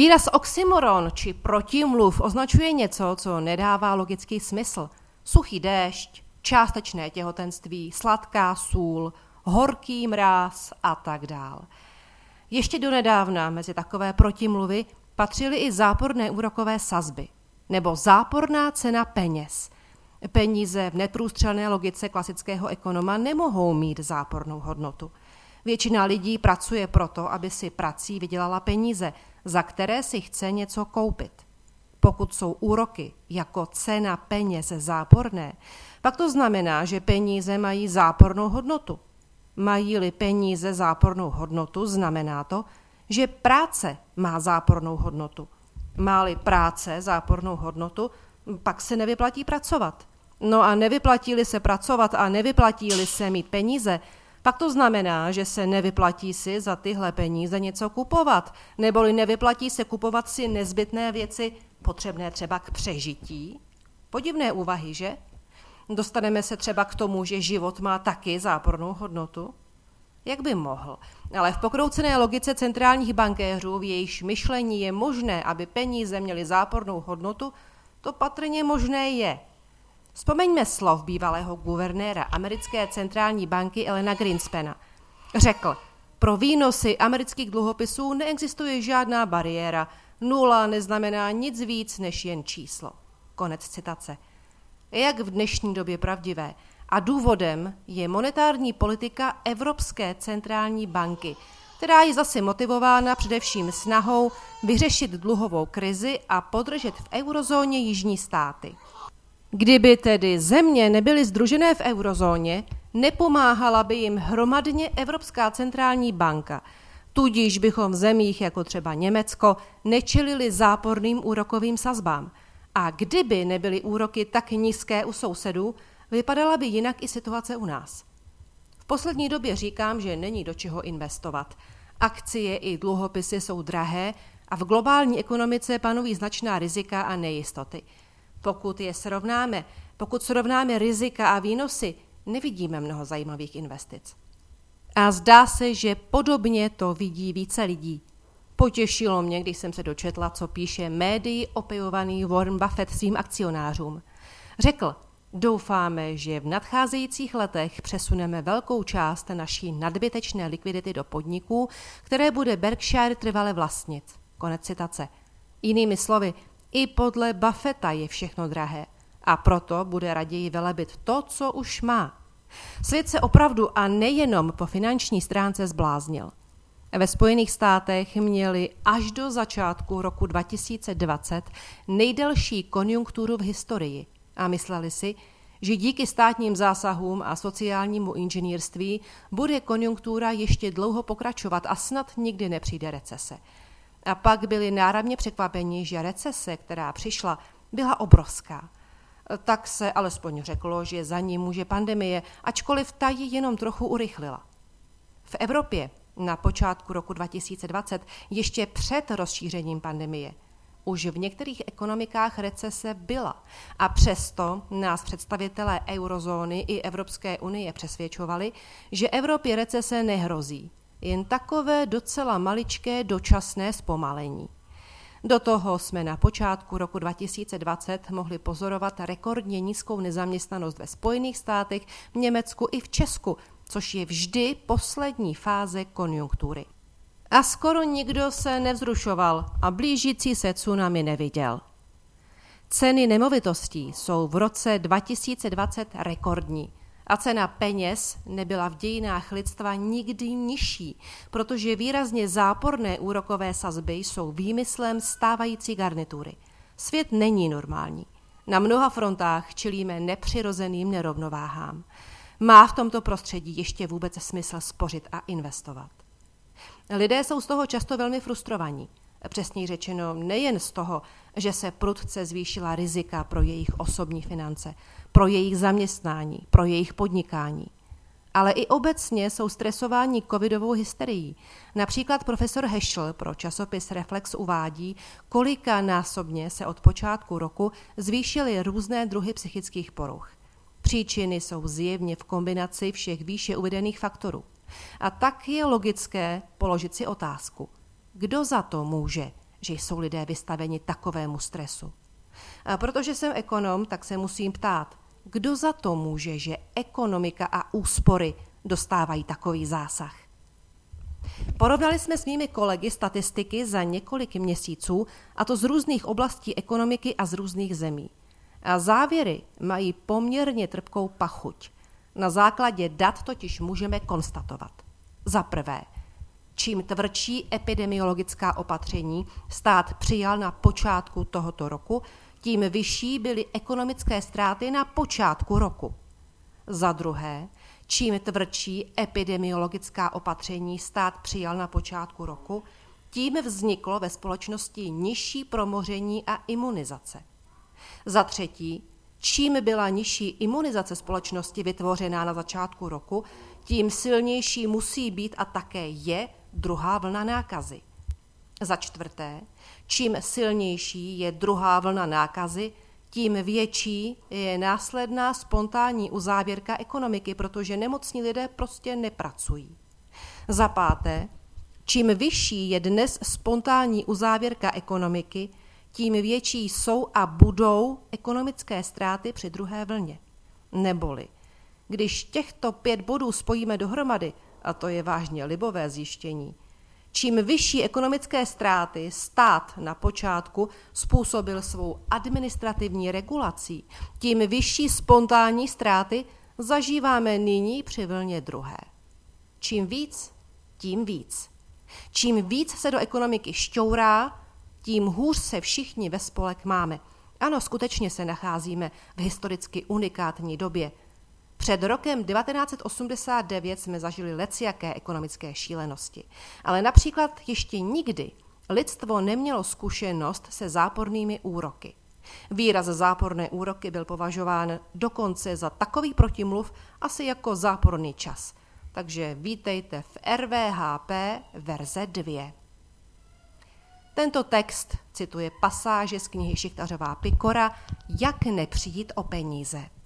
Výraz oxymoron či protimluv označuje něco, co nedává logický smysl. Suchý déšť, částečné těhotenství, sladká sůl, horký mráz a tak dál. Ještě donedávna mezi takové protimluvy patřily i záporné úrokové sazby nebo záporná cena peněz. Peníze v neprůstřelné logice klasického ekonoma nemohou mít zápornou hodnotu. Většina lidí pracuje proto, aby si prací vydělala peníze, za které si chce něco koupit. Pokud jsou úroky jako cena peněz záporné, pak to znamená, že peníze mají zápornou hodnotu. Mají-li peníze zápornou hodnotu, znamená to, že práce má zápornou hodnotu. Máli práce zápornou hodnotu, pak se nevyplatí pracovat. No a nevyplatí-li se pracovat a nevyplatí-li se mít peníze, pak to znamená, že se nevyplatí si za tyhle peníze něco kupovat, neboli nevyplatí se kupovat si nezbytné věci potřebné třeba k přežití. Podivné úvahy, že? Dostaneme se třeba k tomu, že život má taky zápornou hodnotu? Jak by mohl? Ale v pokroucené logice centrálních bankéřů, v jejichž myšlení je možné, aby peníze měly zápornou hodnotu, to patrně možné je. Vzpomeňme slov bývalého guvernéra americké centrální banky Elena Greenspena. Řekl, pro výnosy amerických dluhopisů neexistuje žádná bariéra. Nula neznamená nic víc než jen číslo. Konec citace. Jak v dnešní době pravdivé – a důvodem je monetární politika Evropské centrální banky, která je zase motivována především snahou vyřešit dluhovou krizi a podržet v eurozóně jižní státy. Kdyby tedy země nebyly združené v eurozóně, nepomáhala by jim hromadně Evropská centrální banka, tudíž bychom v zemích jako třeba Německo nečelili záporným úrokovým sazbám. A kdyby nebyly úroky tak nízké u sousedů, Vypadala by jinak i situace u nás. V poslední době říkám, že není do čeho investovat. Akcie i dluhopisy jsou drahé a v globální ekonomice panují značná rizika a nejistoty. Pokud je srovnáme, pokud srovnáme rizika a výnosy, nevidíme mnoho zajímavých investic. A zdá se, že podobně to vidí více lidí. Potěšilo mě, když jsem se dočetla, co píše médií opěvovaný Warren Buffett svým akcionářům. Řekl, Doufáme, že v nadcházejících letech přesuneme velkou část naší nadbytečné likvidity do podniků, které bude Berkshire trvale vlastnit. Konec citace. Jinými slovy, i podle Buffetta je všechno drahé a proto bude raději velebit to, co už má. Svět se opravdu a nejenom po finanční stránce zbláznil. Ve Spojených státech měli až do začátku roku 2020 nejdelší konjunkturu v historii – a mysleli si, že díky státním zásahům a sociálnímu inženýrství bude konjunktura ještě dlouho pokračovat a snad nikdy nepřijde recese. A pak byli náramně překvapeni, že recese, která přišla, byla obrovská. Tak se alespoň řeklo, že za ní může pandemie, ačkoliv ta ji jenom trochu urychlila. V Evropě na počátku roku 2020, ještě před rozšířením pandemie, už v některých ekonomikách recese byla a přesto nás představitelé eurozóny i Evropské unie přesvědčovali, že Evropě recese nehrozí, jen takové docela maličké dočasné zpomalení. Do toho jsme na počátku roku 2020 mohli pozorovat rekordně nízkou nezaměstnanost ve Spojených státech, v Německu i v Česku, což je vždy poslední fáze konjunktury. A skoro nikdo se nevzrušoval a blížící se tsunami neviděl. Ceny nemovitostí jsou v roce 2020 rekordní a cena peněz nebyla v dějinách lidstva nikdy nižší, protože výrazně záporné úrokové sazby jsou výmyslem stávající garnitury. Svět není normální. Na mnoha frontách čelíme nepřirozeným nerovnováhám. Má v tomto prostředí ještě vůbec smysl spořit a investovat? Lidé jsou z toho často velmi frustrovaní. Přesněji řečeno, nejen z toho, že se prudce zvýšila rizika pro jejich osobní finance, pro jejich zaměstnání, pro jejich podnikání, ale i obecně jsou stresováni covidovou hysterií. Například profesor Heschel pro časopis Reflex uvádí, kolika násobně se od počátku roku zvýšily různé druhy psychických poruch. Příčiny jsou zjevně v kombinaci všech výše uvedených faktorů. A tak je logické položit si otázku, kdo za to může, že jsou lidé vystaveni takovému stresu. A protože jsem ekonom, tak se musím ptát, kdo za to může, že ekonomika a úspory dostávají takový zásah? Porovnali jsme s mými kolegy statistiky za několik měsíců, a to z různých oblastí ekonomiky a z různých zemí. A závěry mají poměrně trpkou pachuť. Na základě dat totiž můžeme konstatovat. Za prvé, čím tvrdší epidemiologická opatření stát přijal na počátku tohoto roku, tím vyšší byly ekonomické ztráty na počátku roku. Za druhé, čím tvrdší epidemiologická opatření stát přijal na počátku roku, tím vzniklo ve společnosti nižší promoření a imunizace. Za třetí, čím byla nižší imunizace společnosti vytvořená na začátku roku, tím silnější musí být a také je druhá vlna nákazy. Za čtvrté, čím silnější je druhá vlna nákazy, tím větší je následná spontánní uzávěrka ekonomiky, protože nemocní lidé prostě nepracují. Za páté, čím vyšší je dnes spontánní uzávěrka ekonomiky, tím větší jsou a budou ekonomické ztráty při druhé vlně. Neboli, když těchto pět bodů spojíme dohromady, a to je vážně libové zjištění, Čím vyšší ekonomické ztráty stát na počátku způsobil svou administrativní regulací, tím vyšší spontánní ztráty zažíváme nyní při vlně druhé. Čím víc, tím víc. Čím víc se do ekonomiky šťourá, tím hůř se všichni ve spolek máme. Ano, skutečně se nacházíme v historicky unikátní době – před rokem 1989 jsme zažili lecijaké ekonomické šílenosti, ale například ještě nikdy lidstvo nemělo zkušenost se zápornými úroky. Výraz záporné úroky byl považován dokonce za takový protimluv asi jako záporný čas. Takže vítejte v RVHP verze 2. Tento text cituje pasáže z knihy Šichtařová Pikora Jak nepřijít o peníze.